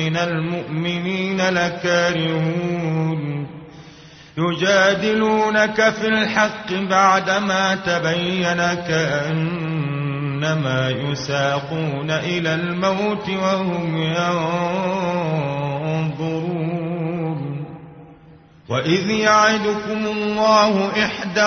من المؤمنين لكارهون. يجادلونك في الحق بعدما تبين كأنما يساقون إلى الموت وهم ينظرون. وإذ يعدكم الله إحدى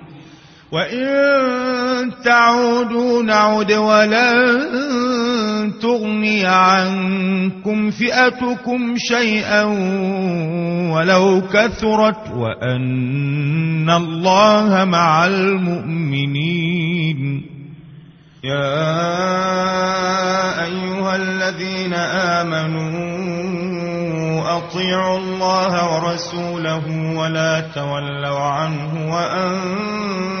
وإن تعودوا نعد ولن تغني عنكم فئتكم شيئا ولو كثرت وأن الله مع المؤمنين يا أيها الذين آمنوا أطيعوا الله ورسوله ولا تولوا عنه وأنتم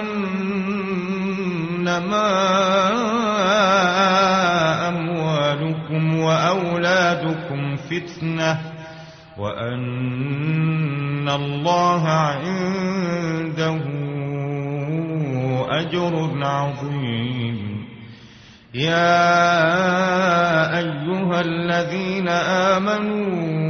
أنما أموالكم وأولادكم فتنة وأن الله عنده أجر عظيم. يا أيها الذين آمنوا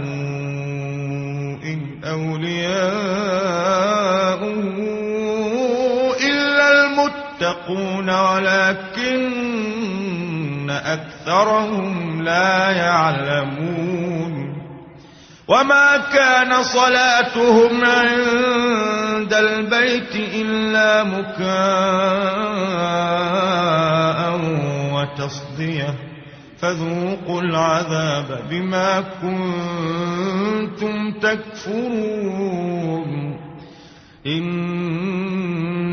المتقون ولكن أكثرهم لا يعلمون وما كان صلاتهم عند البيت إلا مكاء وتصدية فذوقوا العذاب بما كنتم تكفرون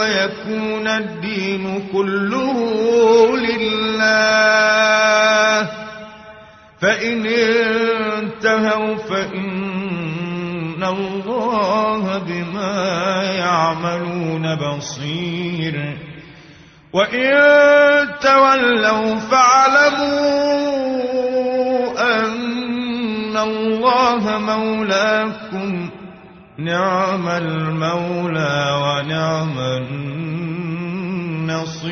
ويكون الدين كله لله. فإن انتهوا فإن الله بما يعملون بصير. وإن تولوا فاعلموا أن الله مولاكم نعم المولى ونعم النصير.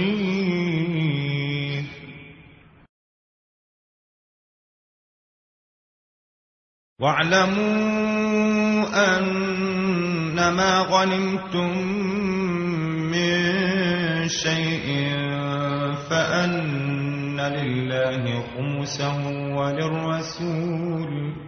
واعلموا أن ما غنمتم من شيء فأن لله خمسه وللرسول.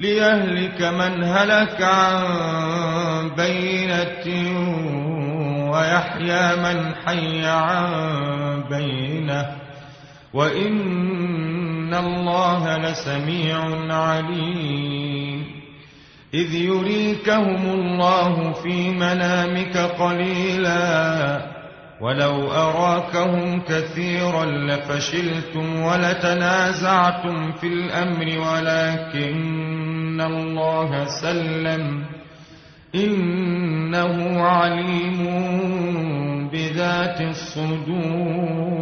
ليهلك من هلك عن بينة ويحيى من حي عن بينة. وإن الله لسميع عليم. إذ يريكهم الله في منامك قليلا. ولو أراكهم كثيرا لفشلتم ولتنازعتم في الأمر ولكن الله سلم إنه عليم بذات الصدور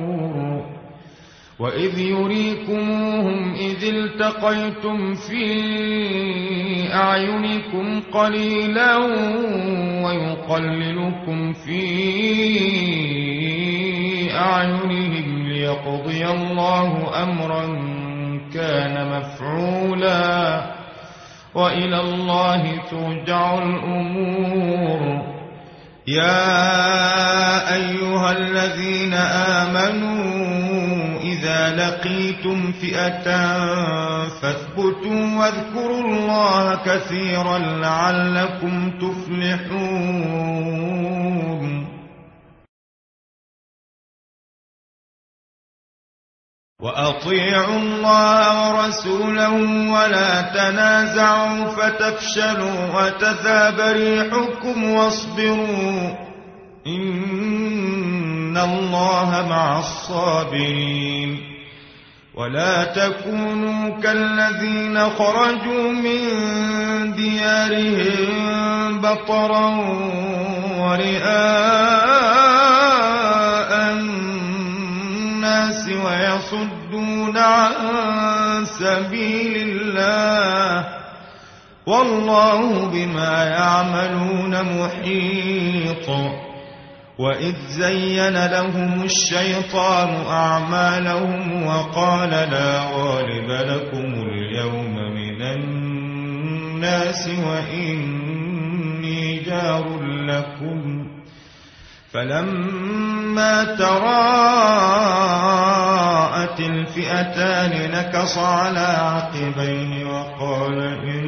وإذ يريكموهم إذ التقيتم في أعينكم قليلا ويقللكم في أعينهم ليقضي الله أمرا كان مفعولا وإلى الله ترجع الأمور. يا أيها الذين آمنوا إذا لقيتم فئة فاثبتوا واذكروا الله كثيرا لعلكم تفلحون. وأطيعوا الله ورسوله ولا تنازعوا فتفشلوا وتذاب ريحكم واصبروا إن الله مع الصابرين ولا تكونوا كالذين خرجوا من ديارهم بطرا ورئاء الناس ويصدون عن سبيل الله. والله بما يعملون محيط. وإذ زين لهم الشيطان أعمالهم وقال لا غالب لكم اليوم من الناس وإني جار لكم. فلما تراءت الفئتان نكص على عقبيه وقال إني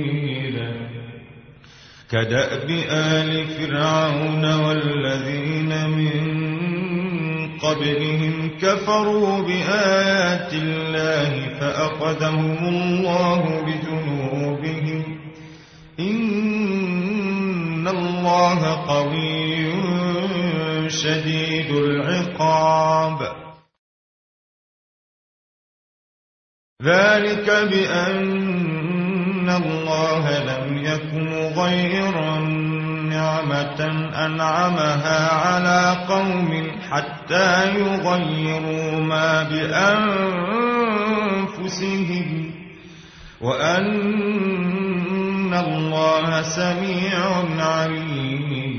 كدأب آل فرعون والذين من قبلهم كفروا بآيات الله فأخذهم الله بذنوبهم إن الله قوي شديد العقاب. ذلك بأن الله لم يكن غير نعمة أنعمها على قوم حتى يغيروا ما بأنفسهم وأن الله سميع عليم.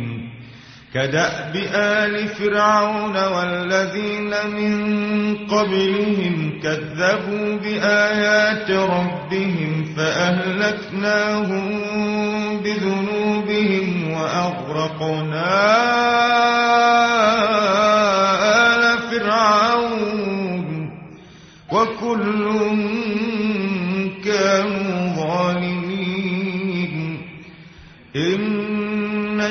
كدأب آل فرعون والذين من قبلهم كذبوا بآيات ربهم فأهلكناهم بذنوبهم وأغرقنا آل فرعون وكل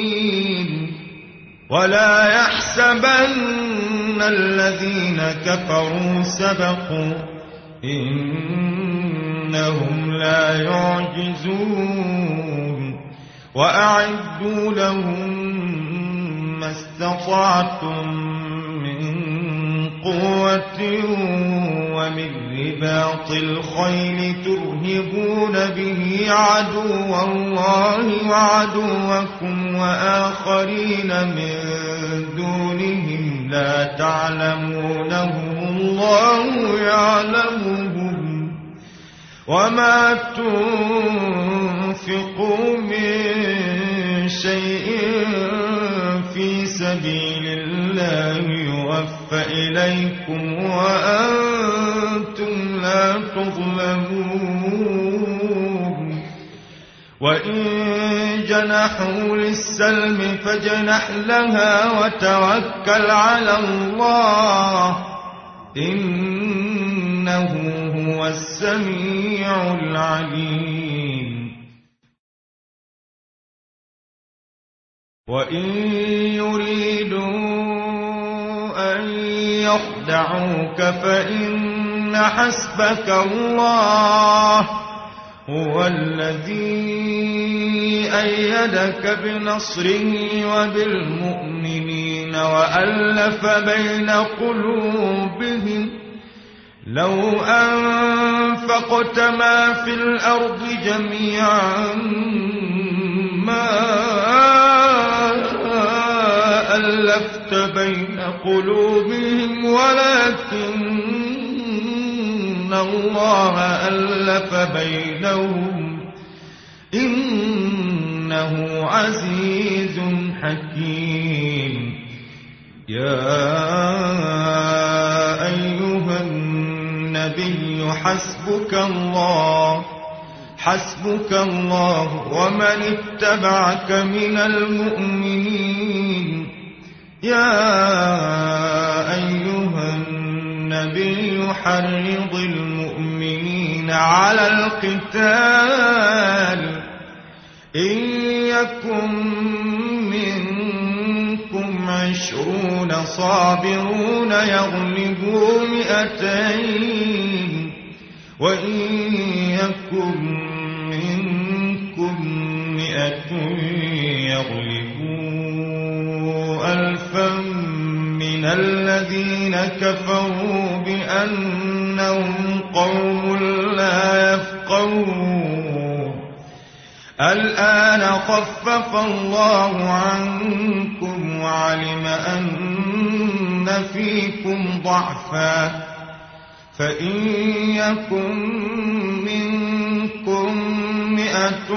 الخائنين ولا يحسبن الذين كفروا سبقوا إنهم لا يعجزون وأعدوا لهم ما استطعتم من قوة ومن رباط الخيل ترهبون به عدو الله وعدوكم وآخرين من دونهم لا تعلمونهم الله يعلمهم وما تنفقوا من شيء في سبيل الله يوفى إليكم وأنتم لا تظلمون. وإن جنحوا للسلم فجنح لها وتوكل على الله. إنه هو السميع العليم. وإن يريدوا أن يخدعوك فإن حسبك الله هو الذي أيدك بنصره وبالمؤمنين وألف بين قلوبهم لو أنفقت ما في الأرض جميعا ما ألفت بين قلوبهم ولكن الله ألف بينهم إنه عزيز حكيم يا أيها النبي حسبك الله حسبك الله ومن اتبعك من المؤمنين يا النبي حرض المؤمنين على القتال. إن يكن منكم عشرون صابرون يغلبوا مئتين. وإن يكن منكم مئة من الذين كفروا بأنهم قوم لا يفقهون الآن خفف الله عنكم وعلم أن فيكم ضعفا فإن يكن منكم مئة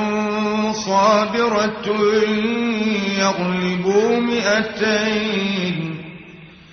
صابرة يغلبوا مئتين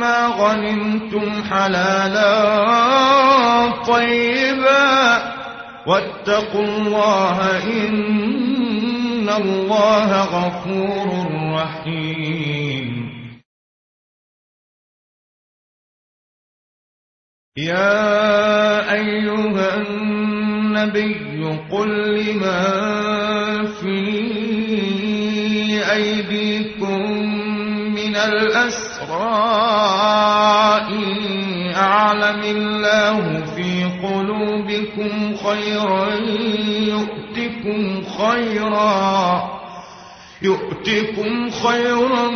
مما غنمتم حلالا طيبا واتقوا الله إن الله غفور رحيم. يا أيها النبي قل لمن في أيديكم الأسرى أعلم الله في قلوبكم خيرا يؤتكم خيرا يؤتكم خيرا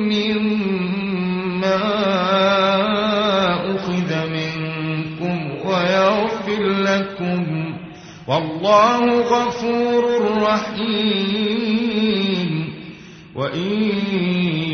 مما أخذ منكم ويغفر لكم والله غفور رحيم. وإن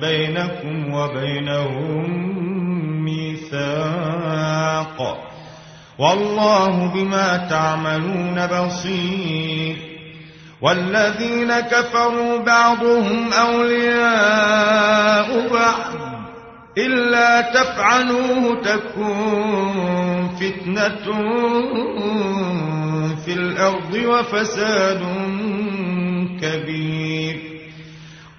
بينكم وبينهم ميثاق. والله بما تعملون بصير. والذين كفروا بعضهم أولياء بعض. إلا تفعلوه تكون فتنة في الأرض وفساد كبير.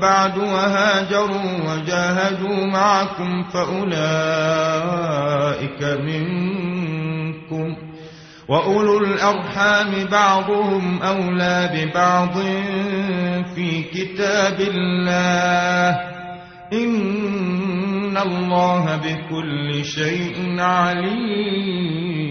بعد وهاجروا وجاهدوا معكم فأولئك منكم وأولو الأرحام بعضهم أولى ببعض في كتاب الله. إن الله بكل شيء عليم.